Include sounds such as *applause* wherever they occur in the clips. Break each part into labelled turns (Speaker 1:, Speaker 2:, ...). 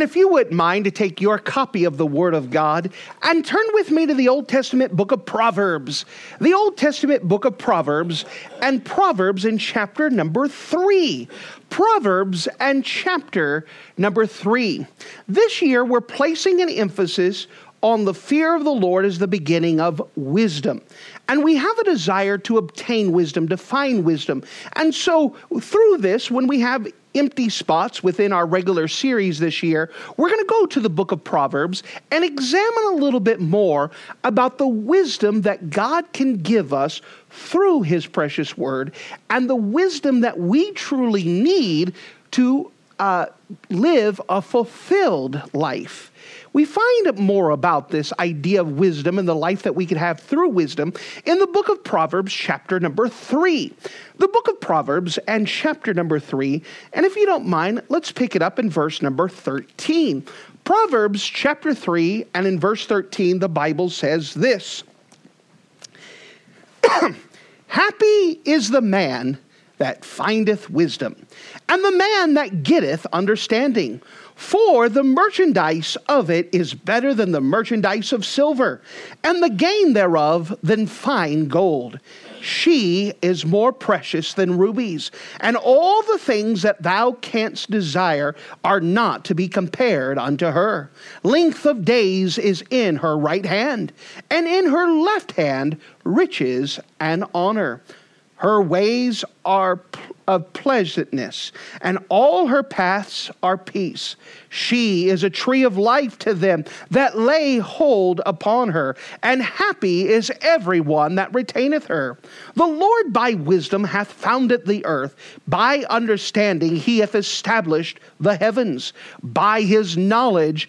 Speaker 1: And if you wouldn't mind to take your copy of the Word of God and turn with me to the Old Testament book of Proverbs, the Old Testament book of Proverbs, and Proverbs in chapter number three. Proverbs and chapter number three. This year, we're placing an emphasis on the fear of the Lord as the beginning of wisdom. And we have a desire to obtain wisdom, to find wisdom. And so, through this, when we have empty spots within our regular series this year, we're going to go to the book of Proverbs and examine a little bit more about the wisdom that God can give us through His precious word and the wisdom that we truly need to uh, live a fulfilled life. We find more about this idea of wisdom and the life that we could have through wisdom in the book of Proverbs, chapter number three. The book of Proverbs and chapter number three. And if you don't mind, let's pick it up in verse number 13. Proverbs chapter 3, and in verse 13, the Bible says this *coughs* Happy is the man that findeth wisdom, and the man that getteth understanding. For the merchandise of it is better than the merchandise of silver, and the gain thereof than fine gold. She is more precious than rubies, and all the things that thou canst desire are not to be compared unto her. Length of days is in her right hand, and in her left hand riches and honor. Her ways are of pleasantness, and all her paths are peace. She is a tree of life to them that lay hold upon her, and happy is every one that retaineth her. The Lord by wisdom hath founded the earth, by understanding he hath established the heavens. By his knowledge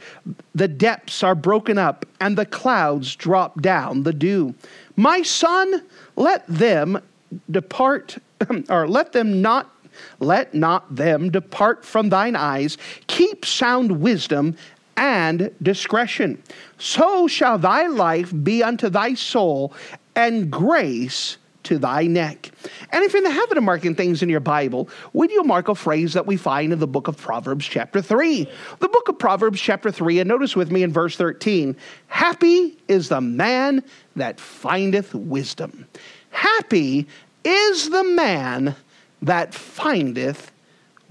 Speaker 1: the depths are broken up, and the clouds drop down the dew. My son, let them depart, *clears throat* or let them not let not them depart from thine eyes. Keep sound wisdom and discretion. So shall thy life be unto thy soul, and grace to thy neck. And if you're in the habit of marking things in your Bible, would you mark a phrase that we find in the book of Proverbs, chapter 3? The book of Proverbs, chapter 3, and notice with me in verse 13 Happy is the man that findeth wisdom. Happy is the man that findeth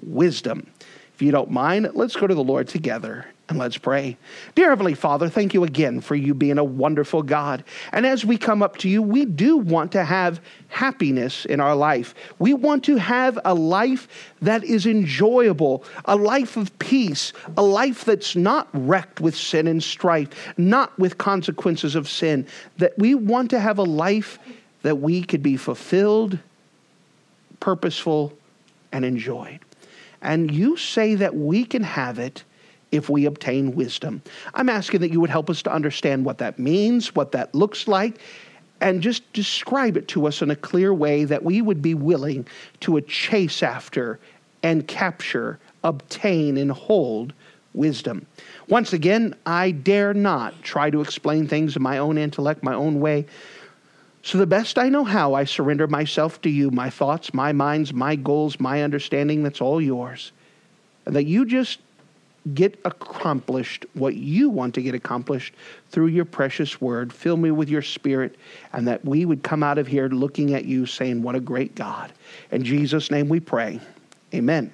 Speaker 1: wisdom. If you don't mind, let's go to the Lord together and let's pray. Dear Heavenly Father, thank you again for you being a wonderful God. And as we come up to you, we do want to have happiness in our life. We want to have a life that is enjoyable, a life of peace, a life that's not wrecked with sin and strife, not with consequences of sin. That we want to have a life that we could be fulfilled, purposeful, and enjoyed. And you say that we can have it if we obtain wisdom. I'm asking that you would help us to understand what that means, what that looks like, and just describe it to us in a clear way that we would be willing to chase after and capture, obtain, and hold wisdom. Once again, I dare not try to explain things in my own intellect, my own way. So, the best I know how, I surrender myself to you, my thoughts, my minds, my goals, my understanding, that's all yours. And that you just get accomplished what you want to get accomplished through your precious word. Fill me with your spirit, and that we would come out of here looking at you saying, What a great God. In Jesus' name we pray. Amen.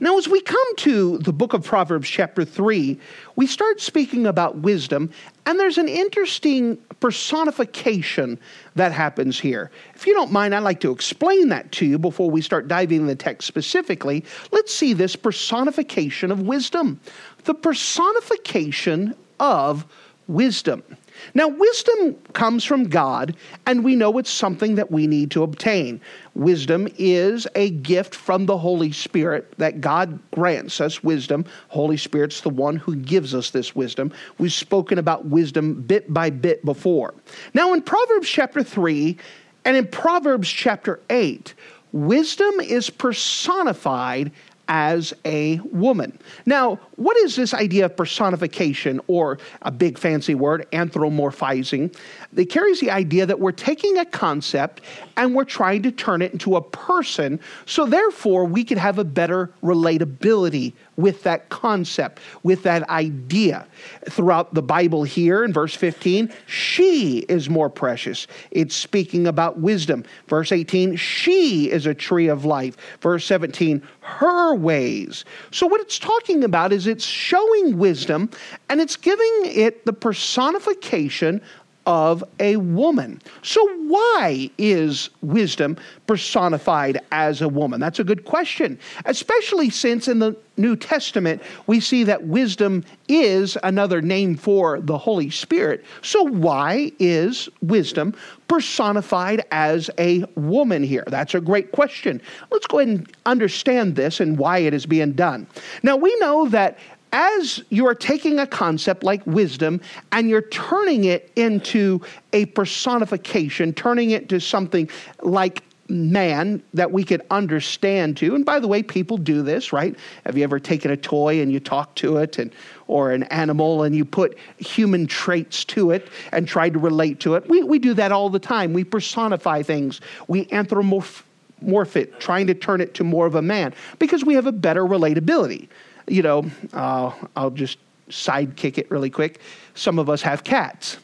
Speaker 1: Now, as we come to the book of Proverbs, chapter 3, we start speaking about wisdom, and there's an interesting personification that happens here. If you don't mind, I'd like to explain that to you before we start diving in the text specifically. Let's see this personification of wisdom. The personification of wisdom. Now, wisdom comes from God, and we know it's something that we need to obtain. Wisdom is a gift from the Holy Spirit that God grants us wisdom. Holy Spirit's the one who gives us this wisdom. We've spoken about wisdom bit by bit before. Now, in Proverbs chapter 3 and in Proverbs chapter 8, wisdom is personified as a woman. Now, what is this idea of personification or a big fancy word, anthropomorphizing? It carries the idea that we're taking a concept and we're trying to turn it into a person, so therefore we can have a better relatability with that concept, with that idea. Throughout the Bible, here in verse 15, she is more precious. It's speaking about wisdom. Verse 18, she is a tree of life. Verse 17, her ways. So, what it's talking about is it's showing wisdom and it's giving it the personification of a woman. So, why is wisdom personified as a woman? That's a good question, especially since in the New Testament we see that wisdom is another name for the Holy Spirit. So, why is wisdom personified as a woman here? That's a great question. Let's go ahead and understand this and why it is being done. Now, we know that as you are taking a concept like wisdom and you're turning it into a personification, turning it to something like man that we could understand to. And by the way, people do this, right? Have you ever taken a toy and you talk to it and or an animal and you put human traits to it and try to relate to it? We we do that all the time. We personify things. We anthropomorph it, trying to turn it to more of a man because we have a better relatability you know, uh, I'll just sidekick it really quick. Some of us have cats.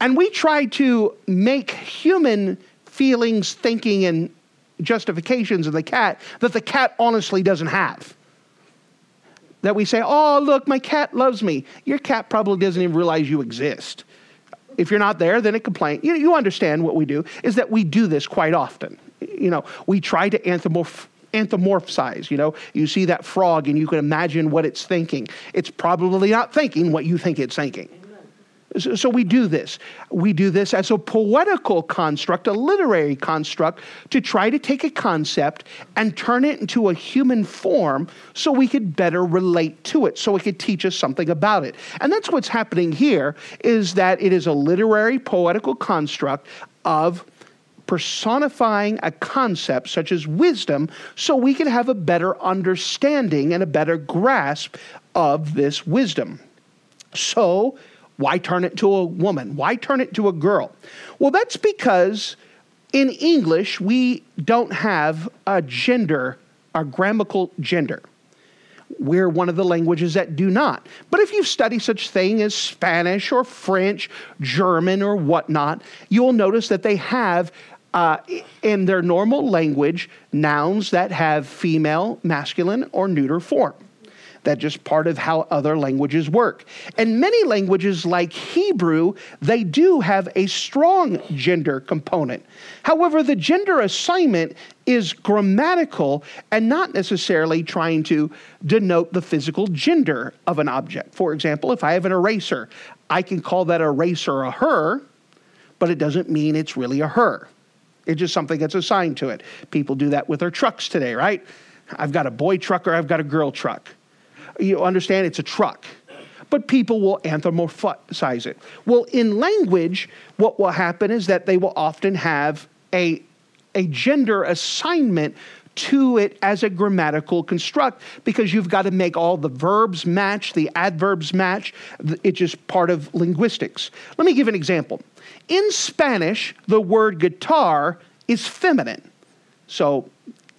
Speaker 1: And we try to make human feelings, thinking, and justifications of the cat that the cat honestly doesn't have. That we say, oh, look, my cat loves me. Your cat probably doesn't even realize you exist. If you're not there, then it complains. You, you understand what we do, is that we do this quite often. You know, we try to anthropomorph anthropomorphize. You know, you see that frog and you can imagine what it's thinking. It's probably not thinking what you think it's thinking. So, so we do this. We do this as a poetical construct, a literary construct, to try to take a concept and turn it into a human form so we could better relate to it, so it could teach us something about it. And that's what's happening here is that it is a literary poetical construct of personifying a concept such as wisdom so we can have a better understanding and a better grasp of this wisdom. So, why turn it to a woman? Why turn it to a girl? Well, that's because in English we don't have a gender, a grammatical gender. We're one of the languages that do not. But if you study such thing as Spanish or French, German or whatnot, you'll notice that they have uh, in their normal language nouns that have female, masculine, or neuter form. That's just part of how other languages work. And many languages, like Hebrew, they do have a strong gender component. However, the gender assignment is grammatical and not necessarily trying to denote the physical gender of an object. For example, if I have an eraser, I can call that eraser a her, but it doesn't mean it's really a her. It's just something that's assigned to it. People do that with their trucks today, right? I've got a boy truck or I've got a girl truck. You understand? It's a truck. But people will anthropomorphize it. Well, in language, what will happen is that they will often have a, a gender assignment to it as a grammatical construct because you've got to make all the verbs match, the adverbs match. It's just part of linguistics. Let me give an example. In Spanish, the word guitar is feminine. So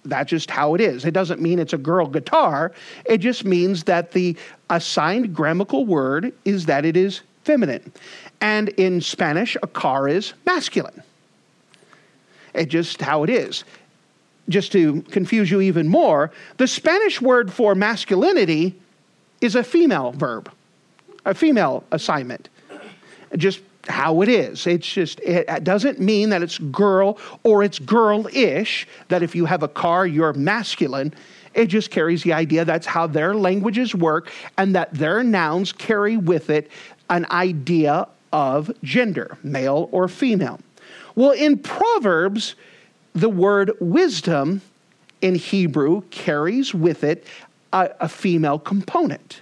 Speaker 1: that's just how it is. It doesn't mean it's a girl guitar. It just means that the assigned grammatical word is that it is feminine. And in Spanish, a car is masculine. It's just how it is. Just to confuse you even more, the Spanish word for masculinity is a female verb, a female assignment. Just how it is. It's just, it doesn't mean that it's girl or it's girl ish, that if you have a car, you're masculine. It just carries the idea that's how their languages work and that their nouns carry with it an idea of gender, male or female. Well, in Proverbs, the word wisdom in Hebrew carries with it a, a female component.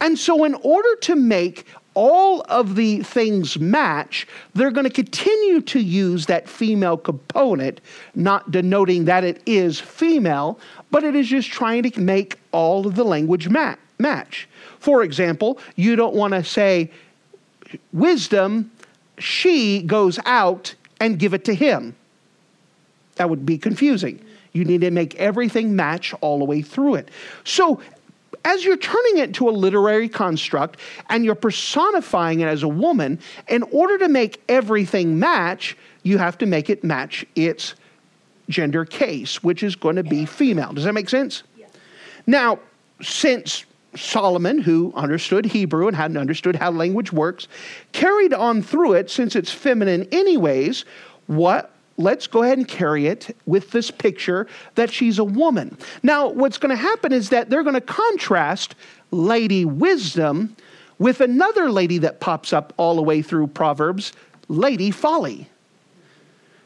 Speaker 1: And so, in order to make all of the things match, they're going to continue to use that female component, not denoting that it is female, but it is just trying to make all of the language mat- match. For example, you don't want to say, wisdom, she goes out and give it to him. That would be confusing. You need to make everything match all the way through it. So, as you're turning it to a literary construct and you're personifying it as a woman, in order to make everything match, you have to make it match its gender case, which is going to be female. Does that make sense? Yeah. Now, since Solomon, who understood Hebrew and hadn't understood how language works, carried on through it since it's feminine, anyways. What let's go ahead and carry it with this picture that she's a woman. Now, what's going to happen is that they're going to contrast Lady Wisdom with another lady that pops up all the way through Proverbs, Lady Folly.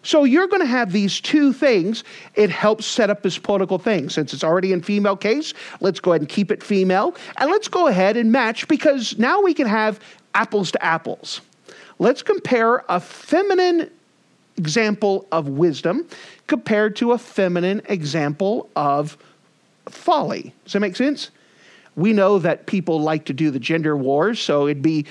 Speaker 1: So you're going to have these two things. It helps set up this political thing. Since it's already in female case, let's go ahead and keep it female. And let's go ahead and match because now we can have apples to apples. Let's compare a feminine example of wisdom compared to a feminine example of folly. Does that make sense? We know that people like to do the gender wars, so it'd be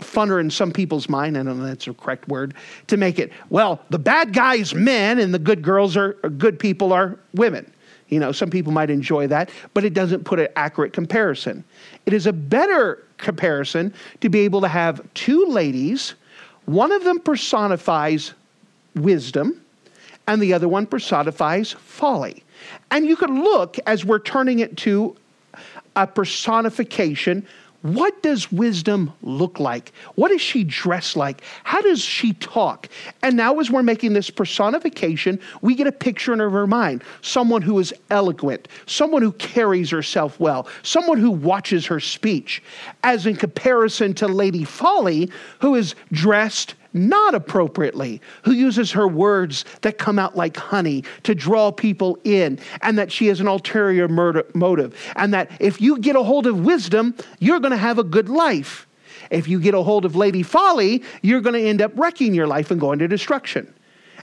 Speaker 1: funner in some people's mind, I don't know if that's a correct word, to make it, well, the bad guys men and the good girls are, uh, good people are women. You know, some people might enjoy that, but it doesn't put an accurate comparison. It is a better comparison to be able to have two ladies, one of them personifies wisdom, and the other one personifies folly. And you could look as we're turning it to a personification what does wisdom look like? What does she dress like? How does she talk? And now, as we're making this personification, we get a picture in her mind someone who is eloquent, someone who carries herself well, someone who watches her speech, as in comparison to Lady Folly, who is dressed not appropriately, who uses her words that come out like honey to draw people in, and that she has an ulterior motive, and that if you get a hold of wisdom, you're going to have a good life. If you get a hold of Lady Folly, you're going to end up wrecking your life and going to destruction.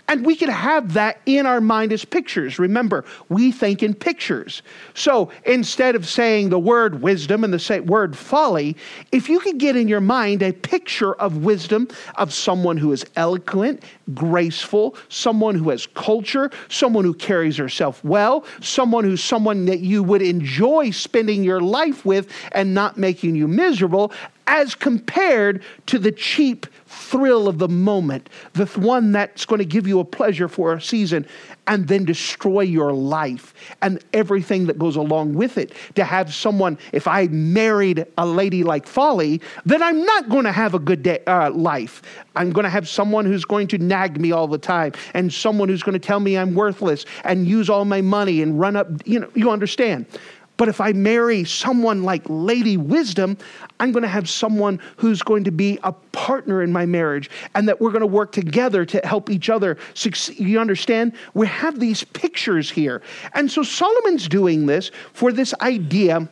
Speaker 1: And we can have that in our mind as pictures. Remember, we think in pictures. So instead of saying the word wisdom and the word folly, if you could get in your mind a picture of wisdom of someone who is eloquent, graceful, someone who has culture, someone who carries herself well, someone who's someone that you would enjoy spending your life with and not making you miserable, as compared to the cheap thrill of the moment, the one that's going to give you a pleasure for a season and then destroy your life and everything that goes along with it. To have someone, if I married a lady like Folly, then I'm not going to have a good day, uh, life. I'm going to have someone who's going to nag me all the time and someone who's going to tell me I'm worthless and use all my money and run up, you know, you understand. But if I marry someone like Lady Wisdom, I'm going to have someone who's going to be a partner in my marriage and that we're going to work together to help each other succeed. You understand? We have these pictures here. And so Solomon's doing this for this idea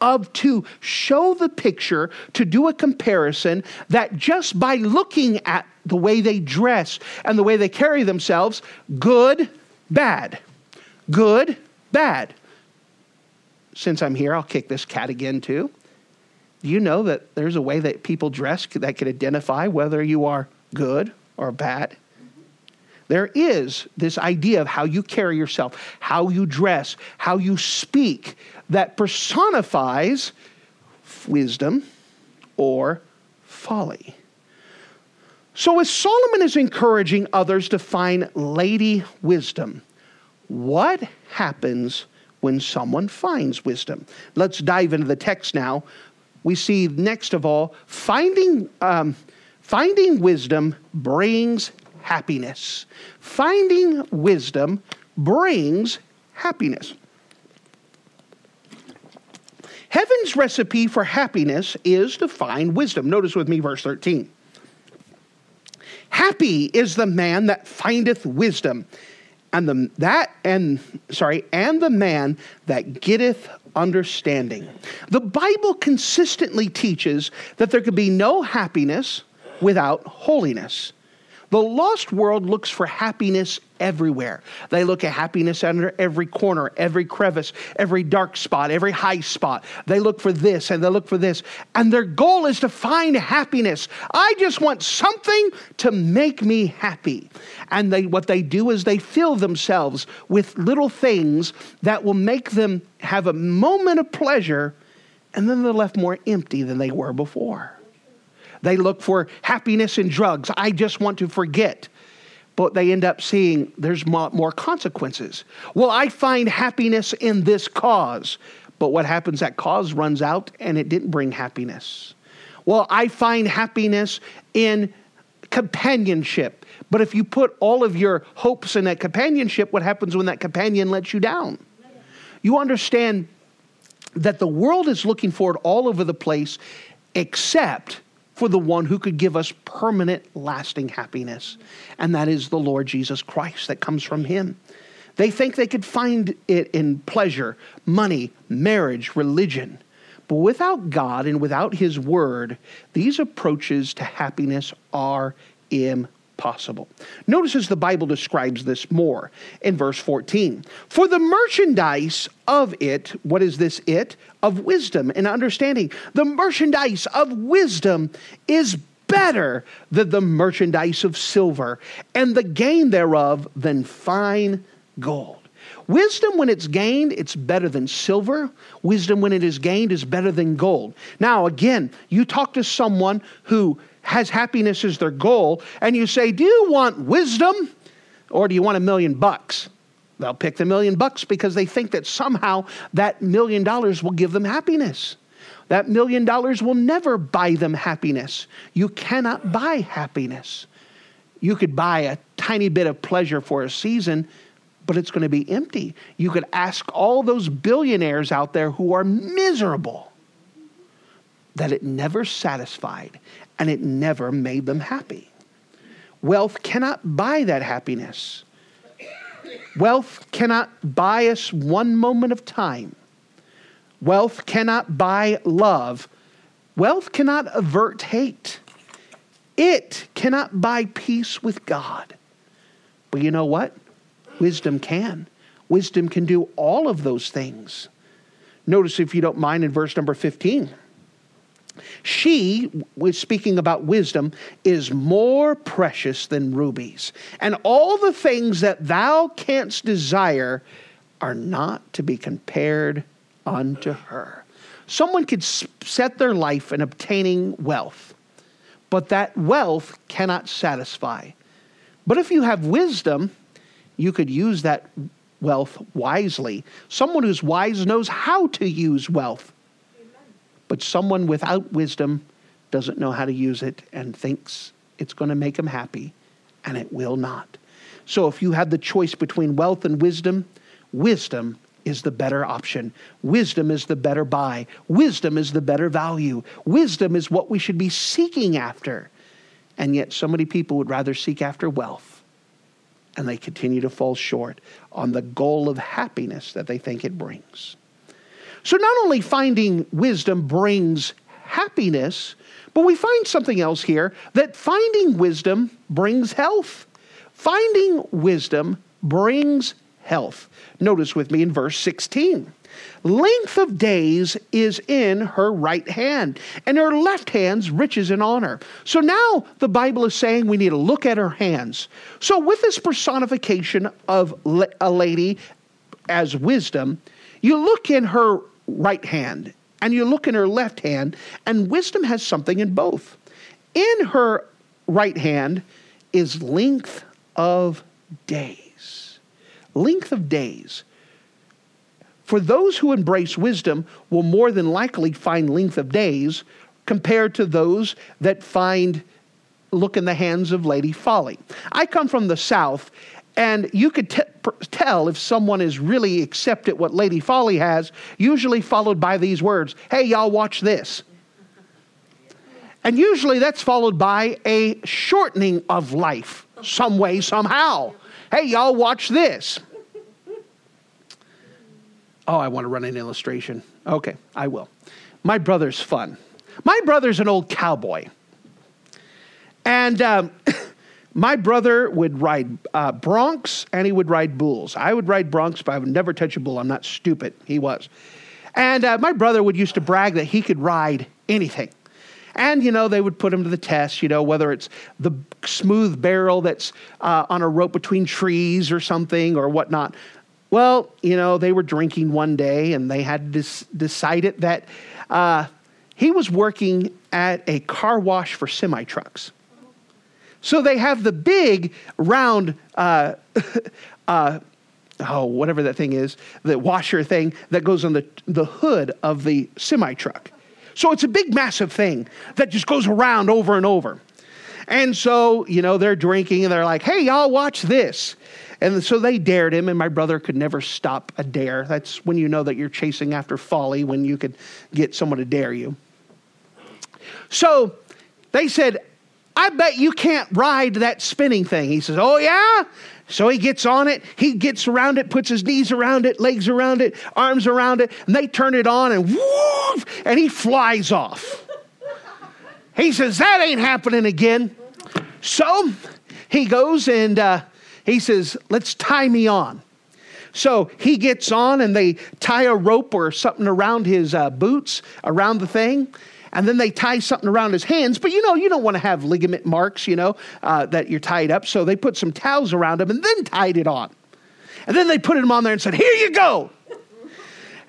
Speaker 1: of to show the picture, to do a comparison that just by looking at the way they dress and the way they carry themselves, good, bad. Good, bad since I'm here, I'll kick this cat again too. Do you know that there's a way that people dress that could identify whether you are good or bad? There is this idea of how you carry yourself, how you dress, how you speak that personifies wisdom or folly. So, as Solomon is encouraging others to find lady wisdom, what happens when someone finds wisdom. Let's dive into the text now. We see, next of all, finding, um, finding wisdom brings happiness. Finding wisdom brings happiness. Heaven's recipe for happiness is to find wisdom. Notice with me verse 13. Happy is the man that findeth wisdom, and the that and sorry, and the man that getteth understanding. The Bible consistently teaches that there could be no happiness without holiness. The lost world looks for happiness everywhere. They look at happiness under every corner, every crevice, every dark spot, every high spot. They look for this and they look for this. And their goal is to find happiness. I just want something to make me happy. And they, what they do is they fill themselves with little things that will make them have a moment of pleasure, and then they're left more empty than they were before. They look for happiness in drugs. I just want to forget. But they end up seeing there's more consequences. Well, I find happiness in this cause. But what happens? That cause runs out and it didn't bring happiness. Well, I find happiness in companionship. But if you put all of your hopes in that companionship, what happens when that companion lets you down? You understand that the world is looking for it all over the place, except for the one who could give us permanent, lasting happiness. And that is the Lord Jesus Christ that comes from Him. They think they could find it in pleasure, money, marriage, religion. But without God and without His Word, these approaches to happiness are impossible possible. Notice as the Bible describes this more in verse 14. For the merchandise of it, what is this it? Of wisdom and understanding. The merchandise of wisdom is better than the merchandise of silver, and the gain thereof than fine gold. Wisdom, when it's gained, it's better than silver. Wisdom, when it is gained, is better than gold. Now, again, you talk to someone who has happiness as their goal, and you say, Do you want wisdom or do you want a million bucks? They'll pick the million bucks because they think that somehow that million dollars will give them happiness. That million dollars will never buy them happiness. You cannot buy happiness. You could buy a tiny bit of pleasure for a season, but it's going to be empty. You could ask all those billionaires out there who are miserable that it never satisfied and it never made them happy. Wealth cannot buy that happiness. Wealth cannot buy us one moment of time. Wealth cannot buy love. Wealth cannot avert hate. It cannot buy peace with God. But you know what? Wisdom can. Wisdom can do all of those things. Notice, if you don't mind, in verse number 15. She, speaking about wisdom, is more precious than rubies. And all the things that thou canst desire are not to be compared unto her. Someone could set their life in obtaining wealth, but that wealth cannot satisfy. But if you have wisdom, you could use that wealth wisely. Someone who's wise knows how to use wealth. But someone without wisdom doesn't know how to use it and thinks it's going to make them happy, and it will not. So if you have the choice between wealth and wisdom, wisdom is the better option. Wisdom is the better buy. Wisdom is the better value. Wisdom is what we should be seeking after. And yet, so many people would rather seek after wealth, and they continue to fall short on the goal of happiness that they think it brings. So not only finding wisdom brings happiness, but we find something else here that finding wisdom brings health. Finding wisdom brings health. Notice with me in verse 16. Length of days is in her right hand, and her left hand's riches and honor. So now the Bible is saying we need to look at her hands. So, with this personification of a lady as wisdom, you look in her right hand and you look in her left hand, and wisdom has something in both. In her right hand is length of days. Length of days. For those who embrace wisdom will more than likely find length of days compared to those that find look in the hands of Lady Folly. I come from the South, And you could t- tell if someone is really accepted what Lady Folly has, usually followed by these words Hey, y'all, watch this. And usually that's followed by a shortening of life, some way, somehow. Hey, y'all, watch this. Oh, I want to run an illustration. Okay, I will. My brother's fun. My brother's an old cowboy. And um, *laughs* my brother would ride uh, broncs and he would ride bulls. I would ride broncs, but I would never touch a bull. I'm not stupid. He was. And uh, my brother would used to brag that he could ride anything. And, you know, they would put him to the test, you know, whether it's the smooth barrel that's uh, on a rope between trees or something or whatnot. Well, you know, they were drinking one day and they had decided that uh, he was working at a car wash for semi trucks. So they have the big round, uh, *laughs* uh, oh, whatever that thing is, the washer thing that goes on the, the hood of the semi truck. So it's a big, massive thing that just goes around over and over. And so, you know, they're drinking and they're like, hey, y'all, watch this. And so they dared him, and my brother could never stop a dare. That's when you know that you're chasing after folly, when you could get someone to dare you. So they said, I bet you can't ride that spinning thing. He says, Oh, yeah? So he gets on it, he gets around it, puts his knees around it, legs around it, arms around it, and they turn it on and woof, and he flies off. He says, That ain't happening again. So he goes and uh, he says, Let's tie me on. So he gets on and they tie a rope or something around his uh, boots, around the thing. And then they tie something around his hands. But you know, you don't want to have ligament marks, you know, uh, that you're tied up. So they put some towels around him and then tied it on. And then they put him on there and said, Here you go.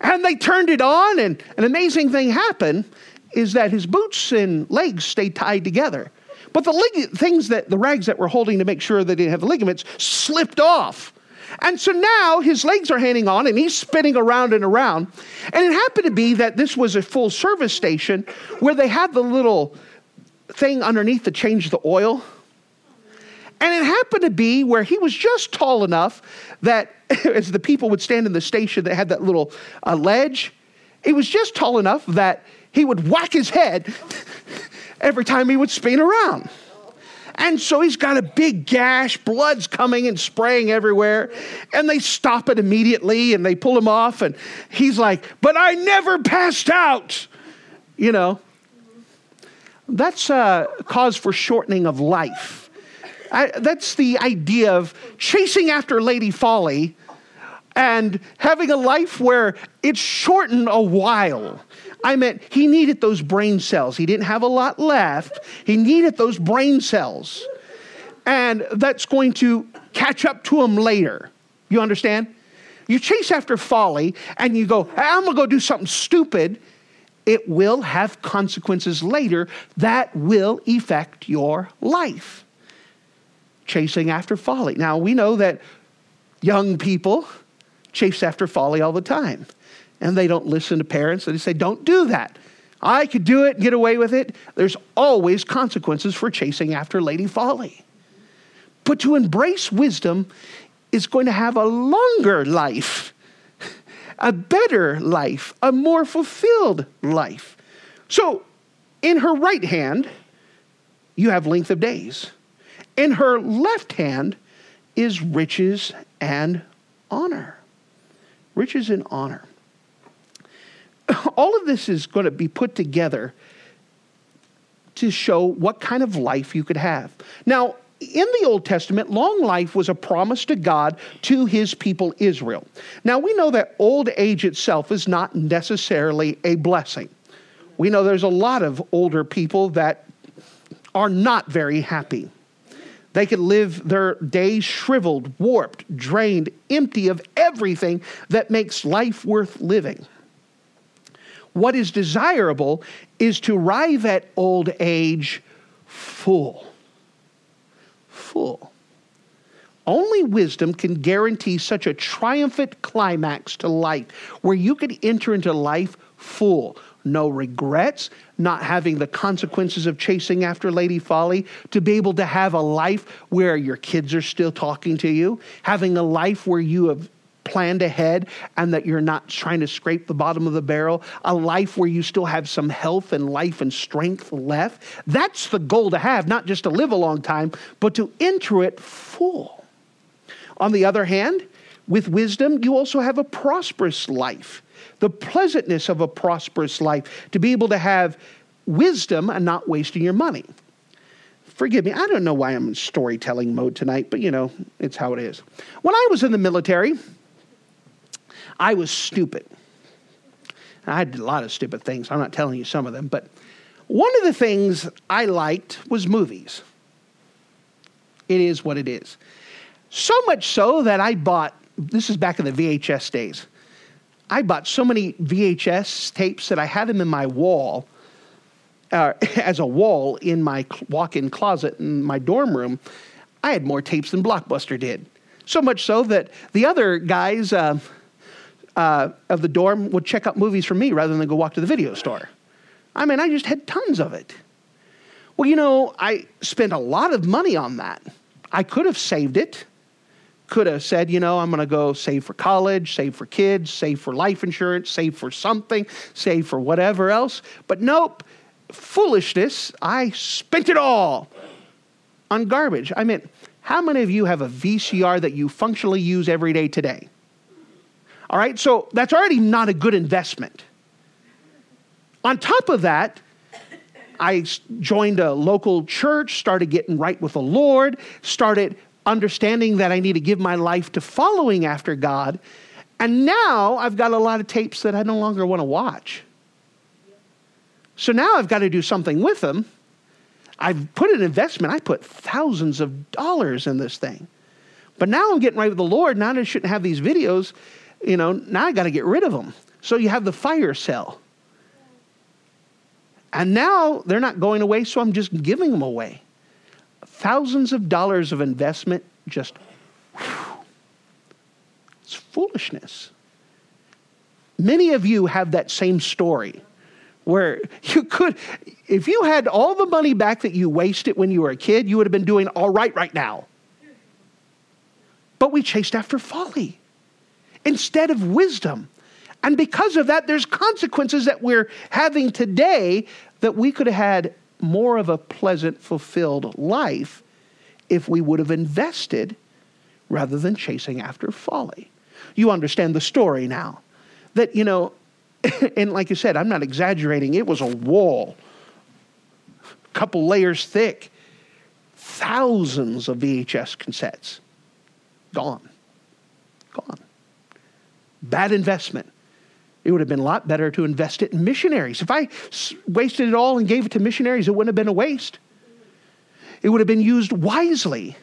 Speaker 1: And they turned it on, and an amazing thing happened is that his boots and legs stayed tied together. But the lig- things that the rags that were holding to make sure he didn't have the ligaments slipped off. And so now his legs are hanging on and he's spinning around and around. And it happened to be that this was a full service station where they had the little thing underneath to change the oil. And it happened to be where he was just tall enough that *laughs* as the people would stand in the station that had that little uh, ledge, it was just tall enough that he would whack his head *laughs* every time he would spin around. And so he's got a big gash, blood's coming and spraying everywhere. And they stop it immediately and they pull him off. And he's like, But I never passed out. You know, that's a cause for shortening of life. I, that's the idea of chasing after Lady Folly and having a life where it's shortened a while. I meant he needed those brain cells. He didn't have a lot left. He needed those brain cells. And that's going to catch up to him later. You understand? You chase after folly and you go, I'm going to go do something stupid. It will have consequences later that will affect your life. Chasing after folly. Now, we know that young people chase after folly all the time and they don't listen to parents. They say, don't do that. I could do it and get away with it. There's always consequences for chasing after Lady Folly. But to embrace wisdom is going to have a longer life, a better life, a more fulfilled life. So, in her right hand, you have length of days. In her left hand is riches and honor. Riches and honor *laughs* all of this is going to be put together to show what kind of life you could have. Now, in the Old Testament, long life was a promise to God to his people Israel. Now, we know that old age itself is not necessarily a blessing. We know there's a lot of older people that are not very happy. They could live their days shriveled, warped, drained, empty of everything that makes life worth living. What is desirable is to arrive at old age full. Full. Only wisdom can guarantee such a triumphant climax to life where you can enter into life full, no regrets, not having the consequences of chasing after Lady Folly, to be able to have a life where your kids are still talking to you, having a life where you have planned ahead and that you're not trying to scrape the bottom of the barrel, a life where you still have some health and life and strength left. That's the goal to have, not just to live a long time, but to enter it full. On the other hand, with wisdom, you also have a prosperous life, the pleasantness of a prosperous life, to be able to have wisdom and not wasting your money. Forgive me, I don't know why I'm in storytelling mode tonight, but you know, it's how it is. When I was in the military, I was stupid. I did a lot of stupid things. I'm not telling you some of them, but one of the things I liked was movies. It is what it is. So much so that I bought, this is back in the VHS days, I bought so many VHS tapes that I had them in my wall, uh, *laughs* as a wall in my walk in closet in my dorm room. I had more tapes than Blockbuster did. So much so that the other guys, uh, uh, of the dorm would check out movies for me rather than go walk to the video store. I mean, I just had tons of it. Well, you know, I spent a lot of money on that. I could have saved it, could have said, you know, I'm going to go save for college, save for kids, save for life insurance, save for something, save for whatever else. But nope, foolishness, I spent it all on garbage. I mean, how many of you have a VCR that you functionally use every day today? All right, so that's already not a good investment. On top of that, I joined a local church, started getting right with the Lord, started understanding that I need to give my life to following after God. And now I've got a lot of tapes that I no longer want to watch. So now I've got to do something with them. I've put an investment, I put thousands of dollars in this thing. But now I'm getting right with the Lord. Now I shouldn't have these videos you know, now I got to get rid of them. So you have the fire sale. And now they're not going away, so I'm just giving them away. Thousands of dollars of investment, just, it's foolishness. Many of you have that same story where you could, if you had all the money back that you wasted when you were a kid, you would have been doing all right right now. But we chased after folly instead of wisdom. And because of that, there's consequences that we're having today that we could have had more of a pleasant, fulfilled life if we would have invested rather than chasing after folly. You understand the story now. That, you know, *laughs* and like you said, I'm not exaggerating, it was a wall, a couple layers thick, thousands of VHS cassettes. Gone. Gone. Bad investment. It would have been a lot better to invest it in missionaries. If I wasted it all and gave it to missionaries, it wouldn't have been a waste. It would have been used wisely.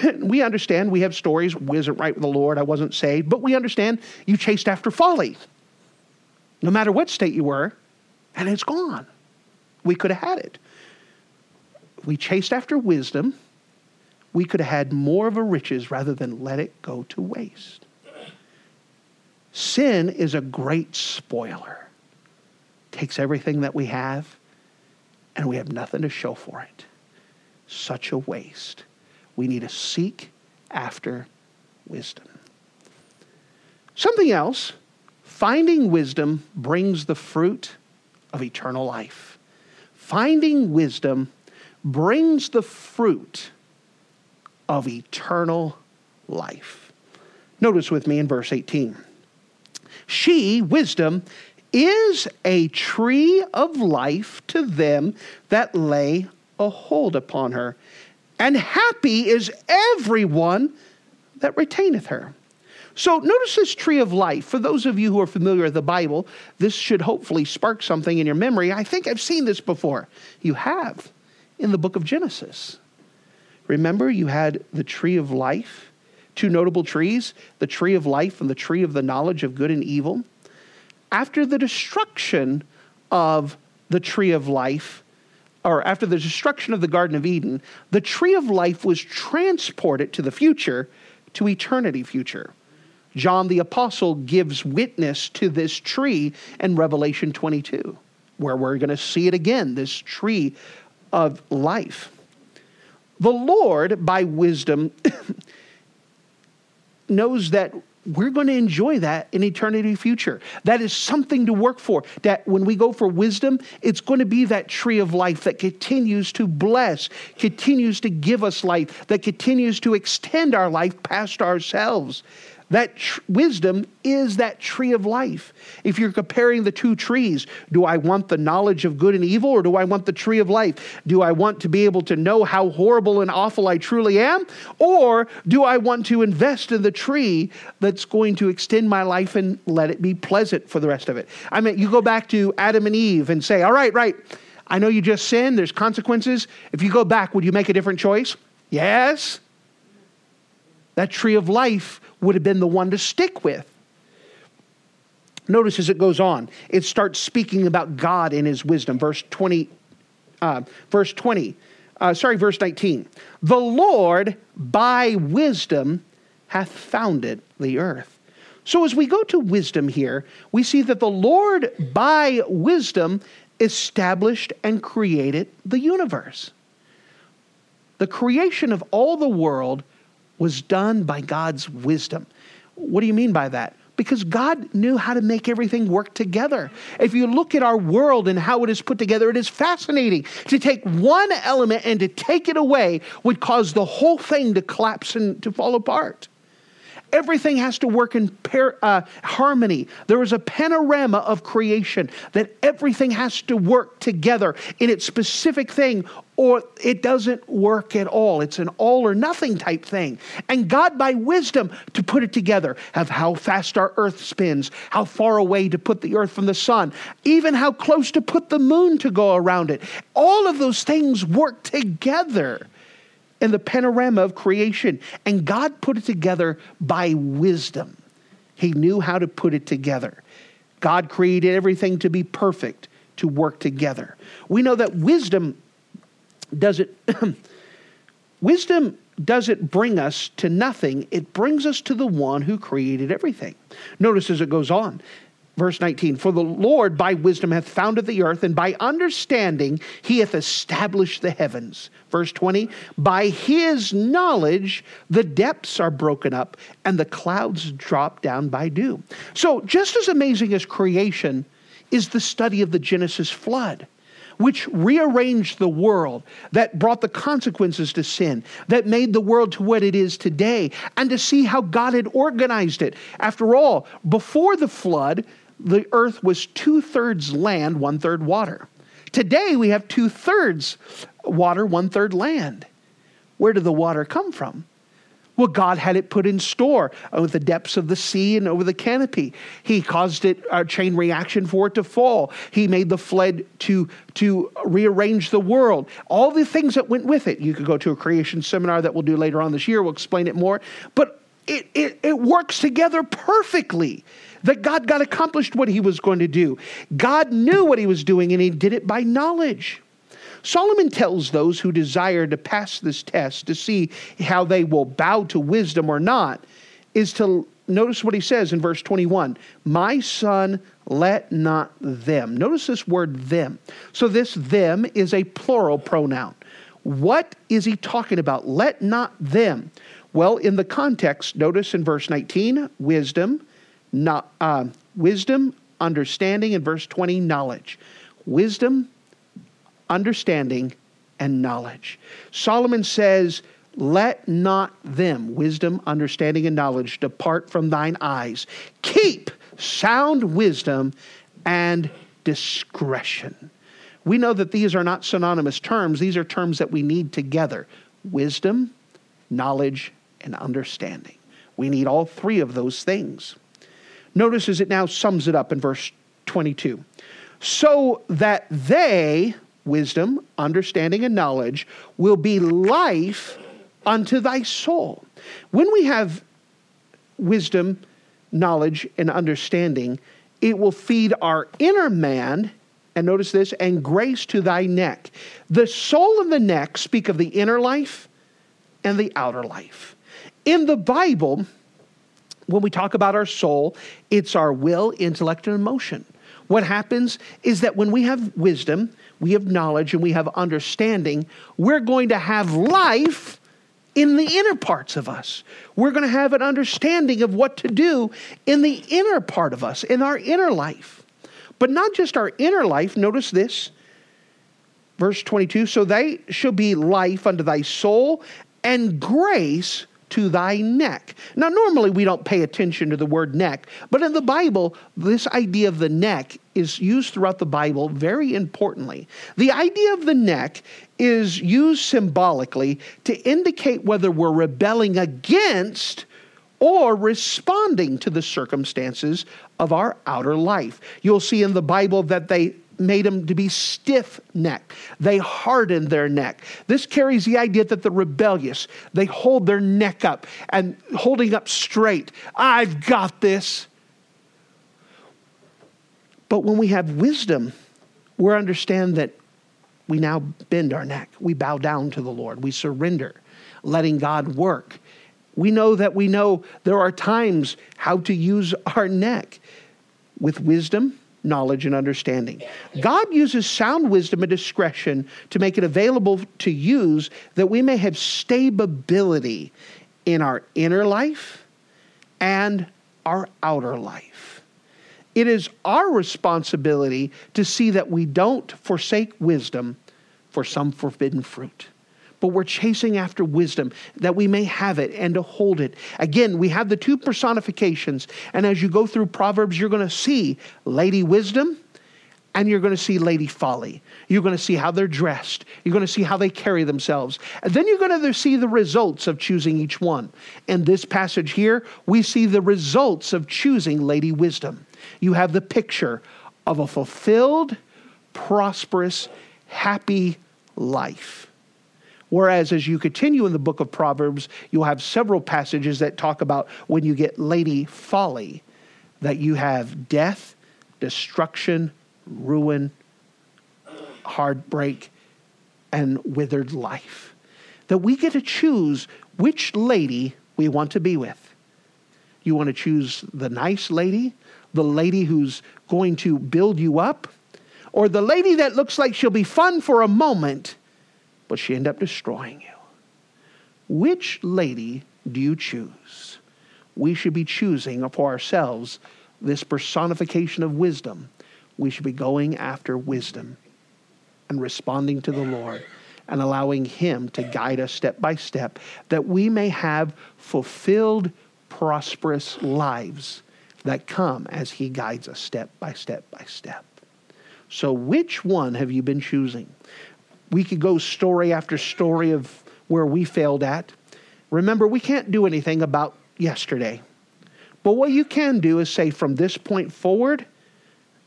Speaker 1: *laughs* we understand we have stories, wasn't right with the Lord, I wasn't saved, but we understand you chased after folly. No matter what state you were, and it's gone. We could have had it. We chased after wisdom. We could have had more of a riches rather than let it go to waste. Sin is a great spoiler. Takes everything that we have, and we have nothing to show for it. Such a waste. We need to seek after wisdom. Something else finding wisdom brings the fruit of eternal life. Finding wisdom brings the fruit of eternal life. Notice with me in verse 18. She, wisdom, is a tree of life to them that lay a hold upon her. And happy is everyone that retaineth her. So notice this tree of life. For those of you who are familiar with the Bible, this should hopefully spark something in your memory. I think I've seen this before. You have in the book of Genesis. Remember, you had the tree of life two notable trees the tree of life and the tree of the knowledge of good and evil. After the destruction of the tree of life, or after the destruction of the Garden of Eden, the tree of life was transported to the future, to eternity future. John the Apostle gives witness to this tree in Revelation 22, where we're going to see it again this tree of life. The Lord, by wisdom, *laughs* knows that we're going to enjoy that in eternity future. That is something to work for. That when we go for wisdom, it's going to be that tree of life that continues to bless, continues to give us life, that continues to extend our life past ourselves. That tr- wisdom is that tree of life. If you're comparing the two trees, do I want the knowledge of good and evil or do I want the tree of life? Do I want to be able to know how horrible and awful I truly am? Or do I want to invest in the tree that's going to extend my life and let it be pleasant for the rest of it? I mean, you go back to Adam and Eve and say, all right, right, I know you just sinned, there's consequences. If you go back, would you make a different choice? Yes. That tree of life would have been the one to stick with. Notice as it goes on, it starts speaking about God and his wisdom. Verse 20, uh, verse 20, uh, sorry, verse 19. The Lord by wisdom hath founded the earth. So as we go to wisdom here, we see that the Lord by wisdom established and created the universe. The creation of all the world was done by God's wisdom. What do you mean by that? Because God knew how to make everything work together. If you look at our world and how it is put together, it is fascinating. To take one element and to take it away would cause the whole thing to collapse and to fall apart. Everything has to work in uh, harmony. There is a panorama of creation that everything has to work together in its specific thing, or it doesn't work at all. It's an all or nothing type thing. And God, by wisdom, to put it together, have how fast our earth spins, how far away to put the earth from the sun, even how close to put the moon to go around it. All of those things work together in the panorama of creation. And God put it together by wisdom. He knew how to put it together. God created everything to be perfect, to work together. We know that wisdom doesn't *clears throat* wisdom doesn't bring us to nothing, it brings us to the one who created everything. Notice as it goes on, Verse 19, for the Lord by wisdom hath founded the earth, and by understanding he hath established the heavens. Verse 20, by his knowledge the depths are broken up, and the clouds drop down by dew. So, just as amazing as creation is the study of the Genesis flood, which rearranged the world, that brought the consequences to sin, that made the world to what it is today, and to see how God had organized it. After all, before the flood, the earth was two thirds land, one third water. Today we have two thirds water, one third land. Where did the water come from? Well, God had it put in store with the depths of the sea and over the canopy. He caused it a chain reaction for it to fall. He made the flood to to rearrange the world. All the things that went with it. You could go to a creation seminar that we'll do later on this year. We'll explain it more. But it, it, it works together perfectly that God got accomplished what he was going to do. God knew what he was doing and he did it by knowledge. Solomon tells those who desire to pass this test to see how they will bow to wisdom or not is to notice what he says in verse 21 My son, let not them. Notice this word them. So, this them is a plural pronoun. What is he talking about? Let not them. Well, in the context, notice in verse 19, wisdom, uh, wisdom, understanding, and verse 20, knowledge. Wisdom, understanding, and knowledge. Solomon says, Let not them, wisdom, understanding, and knowledge, depart from thine eyes. Keep sound wisdom and discretion. We know that these are not synonymous terms, these are terms that we need together wisdom, knowledge, and understanding. We need all three of those things. Notice as it now sums it up in verse 22 so that they, wisdom, understanding, and knowledge, will be life unto thy soul. When we have wisdom, knowledge, and understanding, it will feed our inner man. And notice this, and grace to thy neck. The soul and the neck speak of the inner life and the outer life. In the Bible, when we talk about our soul, it's our will, intellect, and emotion. What happens is that when we have wisdom, we have knowledge, and we have understanding, we're going to have life in the inner parts of us. We're going to have an understanding of what to do in the inner part of us, in our inner life. But not just our inner life. Notice this. Verse 22 So they shall be life unto thy soul and grace to thy neck. Now, normally we don't pay attention to the word neck, but in the Bible, this idea of the neck is used throughout the Bible very importantly. The idea of the neck is used symbolically to indicate whether we're rebelling against or responding to the circumstances of our outer life. You'll see in the Bible that they made them to be stiff necked. They hardened their neck. This carries the idea that the rebellious, they hold their neck up and holding up straight. I've got this. But when we have wisdom, we understand that we now bend our neck. We bow down to the Lord. We surrender, letting God work. We know that we know there are times how to use our neck with wisdom knowledge and understanding. God uses sound wisdom and discretion to make it available to use that we may have stability in our inner life and our outer life. It is our responsibility to see that we don't forsake wisdom for some forbidden fruit but we're chasing after wisdom that we may have it and to hold it. Again, we have the two personifications, and as you go through Proverbs, you're going to see Lady Wisdom and you're going to see Lady Folly. You're going to see how they're dressed. You're going to see how they carry themselves. And then you're going to see the results of choosing each one. In this passage here, we see the results of choosing Lady Wisdom. You have the picture of a fulfilled, prosperous, happy life. Whereas as you continue in the book of Proverbs, you'll have several passages that talk about when you get Lady Folly, that you have death, destruction, ruin, heartbreak, and withered life. That we get to choose which lady we want to be with. You want to choose the nice lady, the lady who's going to build you up, or the lady that looks like she'll be fun for a moment but she ended up destroying you. Which lady do you choose? We should be choosing for ourselves this personification of wisdom. We should be going after wisdom and responding to the Lord and allowing Him to guide us step by step that we may have fulfilled, prosperous lives that come as He guides us step by step by step. So, which one have you been choosing? We could go story after story of where we failed at. Remember, we can't do anything about yesterday. But what you can do is say, from this point forward,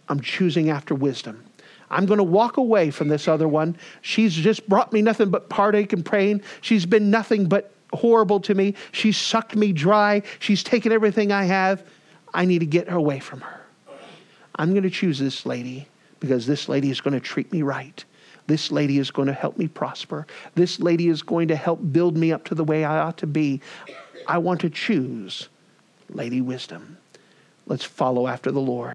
Speaker 1: I'm choosing after wisdom. I'm going to walk away from this other one. She's just brought me nothing but heartache and pain. She's been nothing but horrible to me. She's sucked me dry. She's taken everything I have. I need to get away from her. I'm going to choose this lady because this lady is going to treat me right. This lady is going to help me prosper. This lady is going to help build me up to the way I ought to be. I want to choose Lady Wisdom. Let's follow after the Lord.